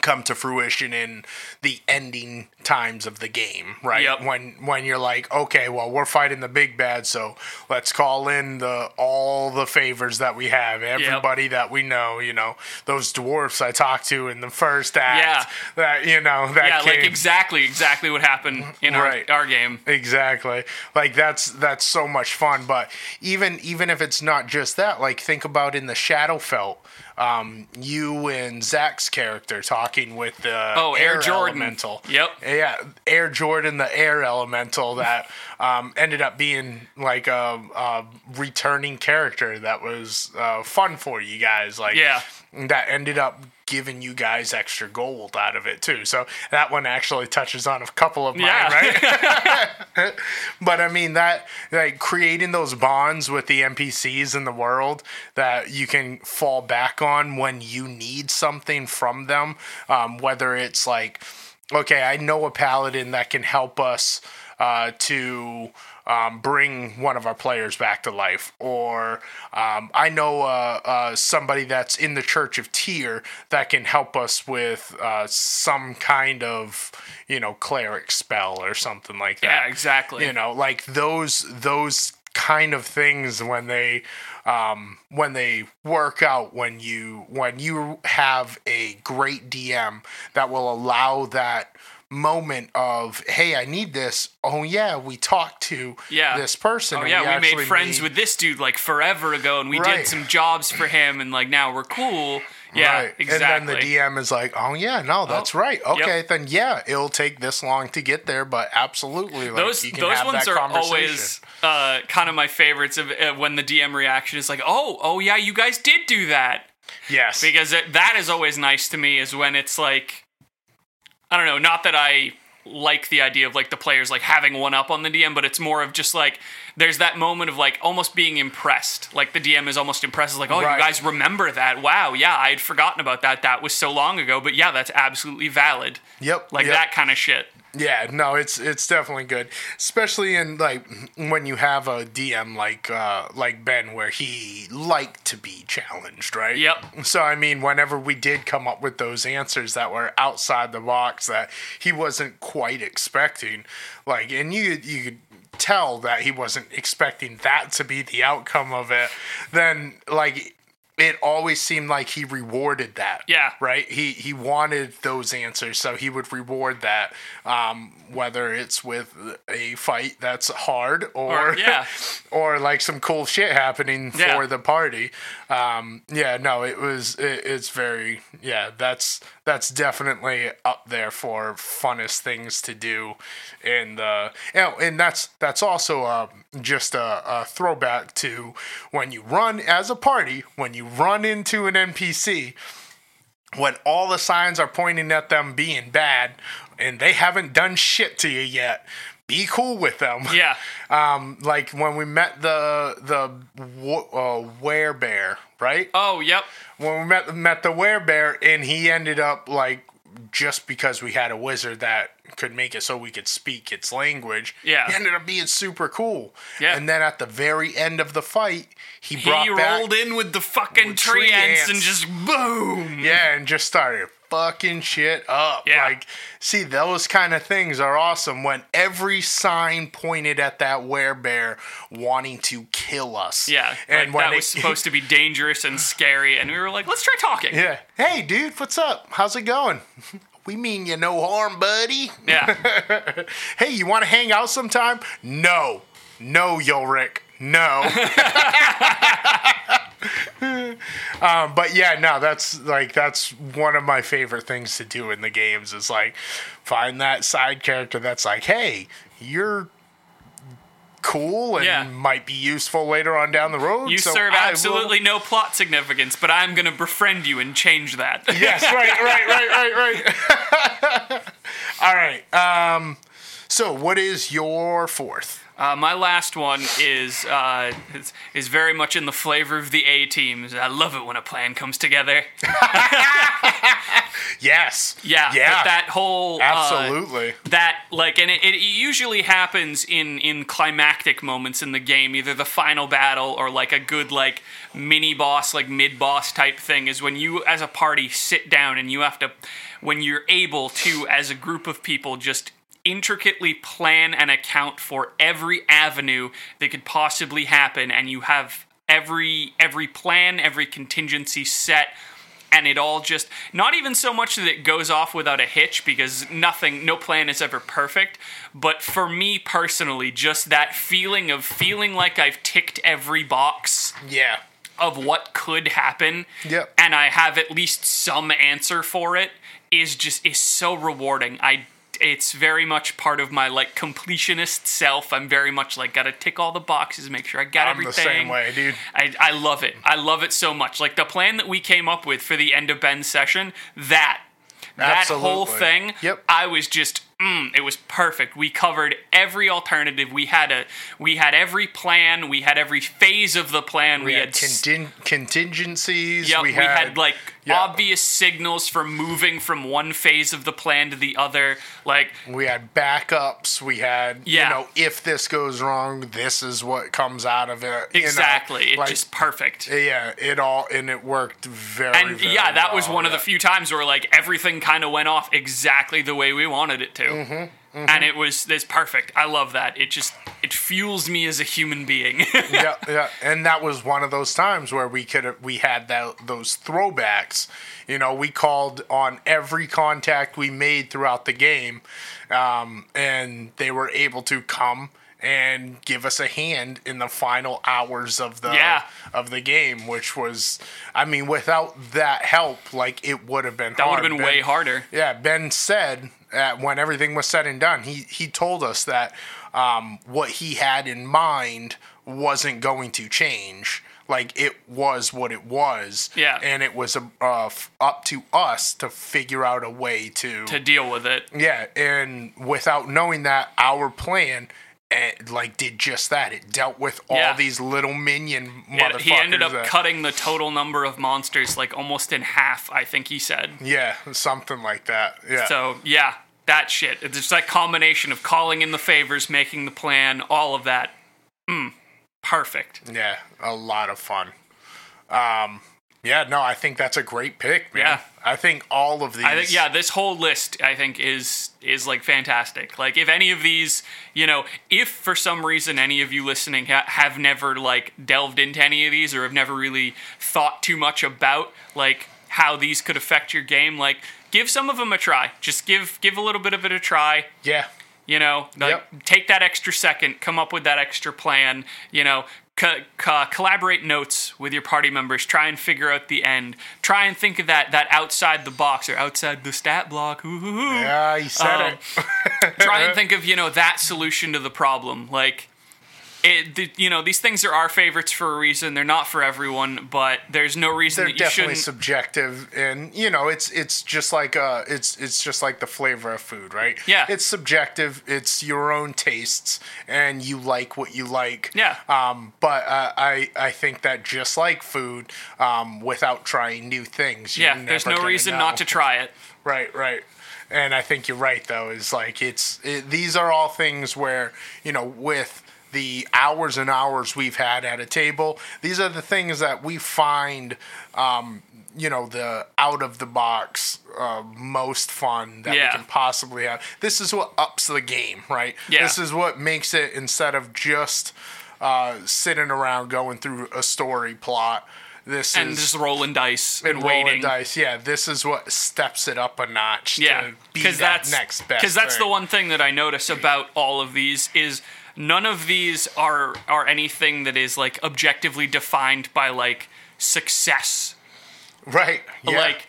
come to fruition in the ending times of the game right Yep. when when you're like okay well we're fighting the big bad so let's call in the all the favors that we have everybody that we know you know those dwarfs i talked to in the first act Yeah. that you know that Yeah, like exactly, exactly what happened in Right. our, our game. Exactly. Like that's that's so much fun. But even even if it's not just that, like think about in the Shadowfell, um, you and Zach's character talking with the Oh, Air Jordan. elemental. Yep. Yeah, Air Jordan, the air elemental that um, ended up being like a, a returning character that was uh, fun for you guys. Like Yeah. that ended up giving you guys extra gold out of it too. So that one actually touches on a couple of mine, Yeah. right? but I mean that like creating those bonds with the NPCs in the world that you can fall back on when you need something from them, um, whether it's like, okay, I know a paladin that can help us uh, to um, bring one of our players back to life, or um, I know uh, uh, somebody that's in the Church of Tyr that can help us with uh, some kind of you know cleric spell or something like that. Yeah, exactly. You know, like those those kind of things when they um, when they work out when you when you have a great DM that will allow that moment of hey I need this oh yeah we talked to Yeah. this person Oh yeah, we, made friends made- with this dude like forever ago, and we Right. did some jobs for him, and like now we're cool. Yeah, right. exactly. And then the DM is like, "Oh yeah, no, that's Oh, right. yep. Okay, then yeah, it'll take this long to get there, but absolutely, like, those you can those ones are always uh, kind of my favorites of uh, when the DM reaction is like, "Oh, oh yeah, you guys did do that." yes, because it, that is always nice to me is when it's like i don't know not that i like the idea of like the players like having one up on the dm but it's more of just like there's that moment of like almost being impressed. Like the dm is almost impressed It's like oh Right. you guys remember that. Wow yeah i had forgotten about that. That was so long ago but yeah that's absolutely valid. Yep, like yep. that kind of shit Yeah, no, it's it's definitely good, especially in like when you have a DM like uh, like Ben, where he liked to be challenged, right? Yep. So I mean, whenever we did come up with those answers that were outside the box that he wasn't quite expecting, like, and you you could tell that he wasn't expecting that to be the outcome of it, then like it always seemed like he rewarded that. Yeah. Right. He he wanted those answers, so he would reward that. Um, whether it's with a fight that's hard or, Or- yeah. or like some cool shit happening Yeah. for the party. Um, yeah, no, it was it, it's very yeah. That's that's definitely up there for funnest things to do, and uh, you know, and that's that's also uh, just a, a throwback to when you run as a party when you run into an NPC when all the signs are pointing at them being bad and they haven't done shit to you yet be cool with them Yeah. um like when we met the the uh, werebear right Oh, yep. when we met met the werebear and he ended up like just because we had a wizard that could make it so we could speak its language Yeah. he ended up being super cool Yeah. and then at the very end of the fight he He brought back rolled in with the fucking With tree, treants, and just boom. Yeah, and just started fucking shit up. Yeah. Like, see, those kind of things are awesome when every sign pointed at that werebear wanting to kill us. Yeah, and like, when that it- was supposed to be dangerous and scary, and we were like, let's try talking. Yeah. Hey, dude, what's up? How's it going? We mean you no harm, buddy. Yeah. Hey, you want to hang out sometime? No. No, Yulric. No. um, but yeah, no, that's like that's one of my favorite things to do in the games is like find that side character that's like, hey, you're cool and Yeah. might be useful later on down the road. You so serve I will- absolutely no plot significance, but I'm going to befriend you and change that. yes, right, right, right, right, right. All right. Um, so, what is your fourth? Uh, my last one is, uh, is is very much in the flavor of the A teams. I love it when a plan comes together. Yes. Yeah, Yeah. that whole uh, Absolutely. that like and it, it usually happens in in climactic moments in the game either the final battle or like a good like mini boss like mid boss type thing is when you as a party sit down and you have to when you're able to as a group of people just intricately plan and account for every avenue that could possibly happen and you have every every plan every contingency set and it all just not even so much that it goes off without a hitch because nothing no plan is ever perfect but for me personally just that feeling of feeling like i've ticked every box yeah. of what could happen Yep. and i have at least some answer for it is just is so rewarding i it's very much part of my like completionist self i'm very much like gotta tick all the boxes make sure i got I'm the everything same way, dude. I, I love it. I love it so much. Like the plan that we came up with for the end of Ben's session, that that whole thing, Yep. I was just mm, it was perfect. We covered every alternative. We had a we had every plan. We had every phase of the plan. We, We had, had contin- contingencies. Yep, we, had, like yeah. obvious signals for moving from one phase of the plan to the other. Like we had backups. We had, Yeah. you know, if this goes wrong, this is what comes out of it. you know? exactly, it's Like, just perfect. yeah, it all and it worked very. and very yeah, that was well, one of the few times where like everything kind of went off exactly the way we wanted it to, Mm-hmm, and it was this perfect. I love that. It just it fuels me as a human being. yeah, yeah, and that was one of those times where we could we had that those throwbacks. You know, we called on every contact we made throughout the game, um, and they were able to come and give us a hand in the final hours of the Yeah. of the game, which was, I mean, without that help, like it would have been that would have been Ben- way harder. yeah, Ben said that when everything was said and done, he he told us that um, what he had in mind wasn't going to change. Like it was what it was. Yeah. and it was uh, f- up to us to figure out a way to. To deal with it, yeah, and without knowing that, our plan. Eh, like did just that. It dealt with all Yeah. these little minion Yeah, motherfuckers. he ended up that- cutting the total number of monsters like almost in half. I think he said. Yeah, something like that. Yeah. So yeah, that shit. It's just that combination of calling in the favors, making the plan, all of that. Mm, perfect. Yeah, a lot of fun. Um, yeah, no, I think that's a great pick, man. Yeah. I think all of these. I think yeah, this whole list I think is is like fantastic. Like if any of these, you know, if for some reason any of you listening ha- have never like delved into any of these or have never really thought too much about like how these could affect your game, like give some of them a try. Just give give a little bit of it a try. Yeah. You know, like Yep. take that extra second, come up with that extra plan. You know, co- co- collaborate notes with your party members. Try and figure out the end. Try and think of that that outside the box or outside the stat block. Ooh, ooh, ooh. Yeah, you said Um, it. Try and think of you know that solution to the problem. Like, it, the, you know, these things are our favorites for a reason. They're not for everyone, but there's no reason They're that you definitely shouldn't. subjective, and you know, it's it's just like uh, it's it's just like the flavor of food, right? Yeah. It's subjective. It's your own tastes, and you like what you like. Yeah. Um, but uh, I I think that just like food, um, without trying new things, yeah, there's no reason know. not to try it. Right, right. And I think you're right though. Is like it's it, these are all things where you know with the hours and hours we've had at a table, these are the things that we find. Um, you know the out of the box uh, most fun that Yeah. we can possibly have. This is what ups the game, right? Yeah. This is what makes it instead of just uh, sitting around going through a story plot. This And is just rolling dice and, and rolling waiting. dice. Yeah, this is what steps it up a notch. Yeah, because that that's next best. Because that's the one thing that I notice about all of these is none of these are are anything that is like objectively defined by like success. Right. Yeah. Like.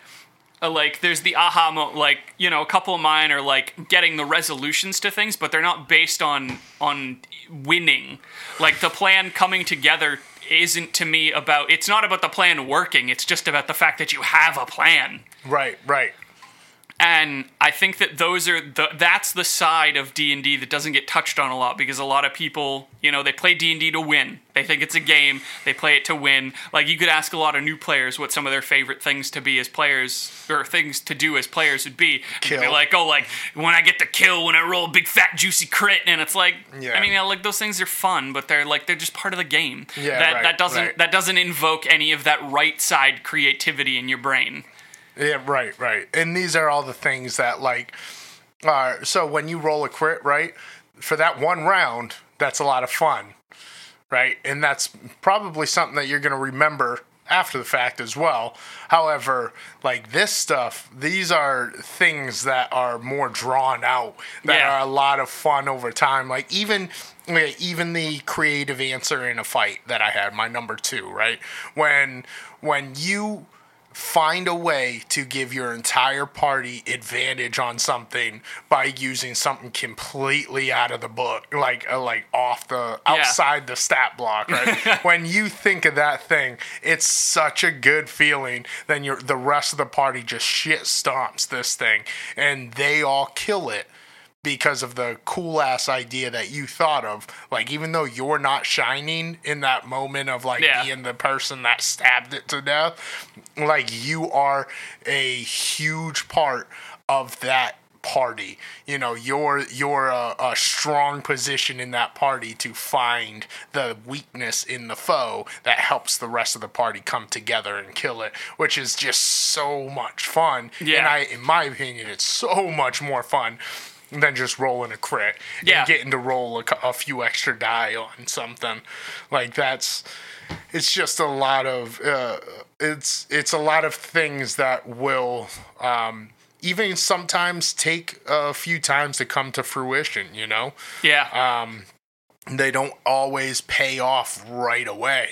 uh, Like there's the aha mo like you know a couple of mine are like getting the resolutions to things but they're not based on on winning like the plan coming together isn't to me about it's not about the plan working it's just about the fact that you have a plan right. Right. And I think that those are the that's the side of D and D that doesn't get touched on a lot because a lot of people, you know, they play D and D to win. They think it's a game. They play it to win. Like you could ask a lot of new players what some of their favorite things to be as players or things to do as players would be. And they'd like, oh, like when I get the kill, when I roll a big fat juicy crit, and it's like, Yeah. I mean, yeah, like those things are fun, but they're like they're just part of the game. Yeah, that right, that doesn't right. that doesn't invoke any of that right side creativity in your brain. Yeah. Right. Right. And these are all the things that like. Uh, so when you roll a crit, right, for that one round, that's a lot of fun, right? And that's probably something that you're going to remember after the fact as well. However, like this stuff, these are things that are more drawn out, that Yeah. are a lot of fun over time. Like even even the creative answer in a fight that I had, my number two, right? When when you find a way to give your entire party advantage on something by using something completely out of the book like uh, like off the outside the stat block right? When you think of that thing it's such a good feeling then your the rest of the party just shit stomps this thing and they all kill it because of the cool ass idea that you thought of. Like, even though you're not shining in that moment of like Yeah. being the person that stabbed it to death, like you are a huge part of that party. You know, you're you're a, a strong position in that party to find the weakness in the foe that helps the rest of the party come together and kill it, which is just so much fun. And Yeah. I in my opinion, it's so much more fun than just rolling a crit Yeah. and getting to roll a, a few extra die on something like that's it's just a lot of uh, it's it's a lot of things that will um, even sometimes take a few times to come to fruition you know Yeah. Um, they don't always pay off right away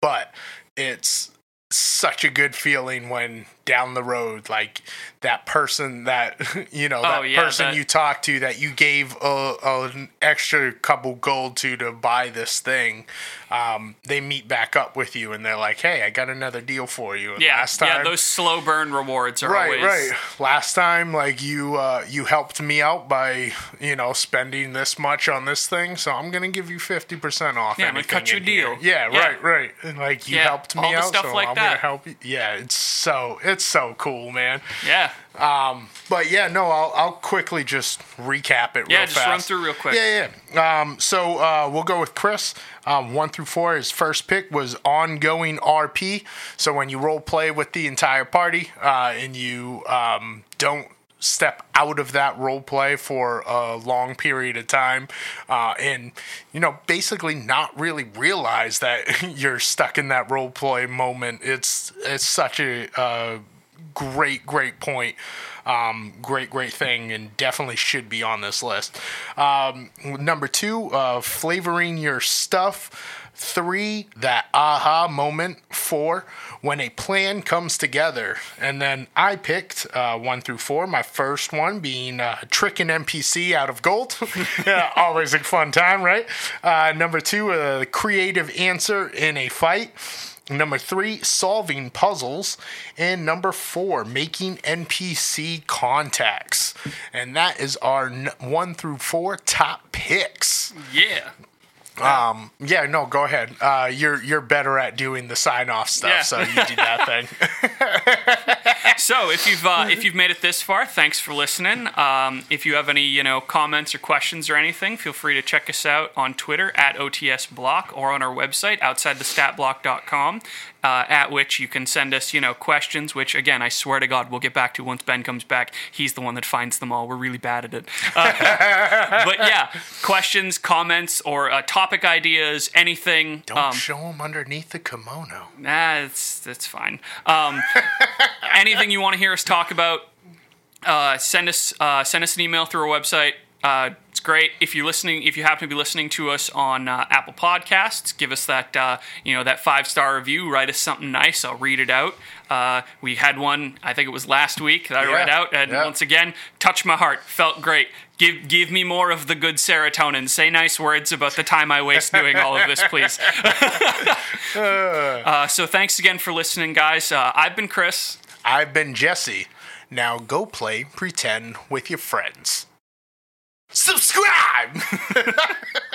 but it's such a good feeling when down the road like that person that you know that Oh, yeah, person that- you talked to that you gave a, a, an extra couple gold to to buy this thing um, they meet back up with you and they're like hey i got another deal for you and yeah. last time yeah. Those slow burn rewards are right always right last time like you uh you helped me out by you know spending this much on this thing so i'm gonna give you 50% off Yeah, I'm gonna cut you in a deal. yeah, Yeah. right right and like you helped me out so like i'm gonna help you yeah it's so it's so cool man Yeah. but yeah, no, I'll, I'll quickly just recap it. Yeah, real just fast. run through real quick. Yeah, yeah. Um, so uh, we'll go with Chris. Um, one through four. His first pick was ongoing RP. So when you role play with the entire party uh, and you um, don't step out of that role play for a long period of time uh, and you know basically not really realize that you're stuck in that role play moment. It's it's such a uh, great great point um, great great thing and definitely should be on this list um, number two uh, flavoring your stuff Three, that aha moment. Four, when a plan comes together. And then I picked uh, one through four. My first one being uh, trick an NPC out of gold. yeah, always a fun time, right? Uh, number two, a creative answer in a fight. Number three, solving puzzles. And number four, making NPC contacts. And that is our n- one through four top picks. Yeah. Um, yeah, no, go ahead. Uh, you're you're better at doing the sign off stuff, Yeah. so you do that thing. So if you've uh, if you've made it this far, thanks for listening. Um, if you have any you know comments or questions or anything, feel free to check us out on Twitter at OTSBlock or on our website outsidethestatblock.com. Uh, at which you can send us, you know, questions. Which again, I swear to God, we'll get back to once Ben comes back. He's the one that finds them all. We're really bad at it. Uh, but yeah, questions, comments, or uh, topic ideas, anything. Don't um, show them underneath the kimono. Nah, it's that's fine. Um, anything you want to hear us talk about, uh, send us uh, send us an email through our website. Uh, it's great if you're listening. If you happen to be listening to us on uh, Apple Podcasts, give us that uh, you know that five star review. Write us something nice. I'll read it out. Uh, we had one. I think it was last week that I Yeah, read out, and yeah. once again, touched my heart. Felt great. Give give me more of the good serotonin. Say nice words about the time I waste doing all of this, please. Uh, so thanks again for listening, guys. Uh, I've been Chris. I've been Jesse. Now go play pretend with your friends. Subscribe.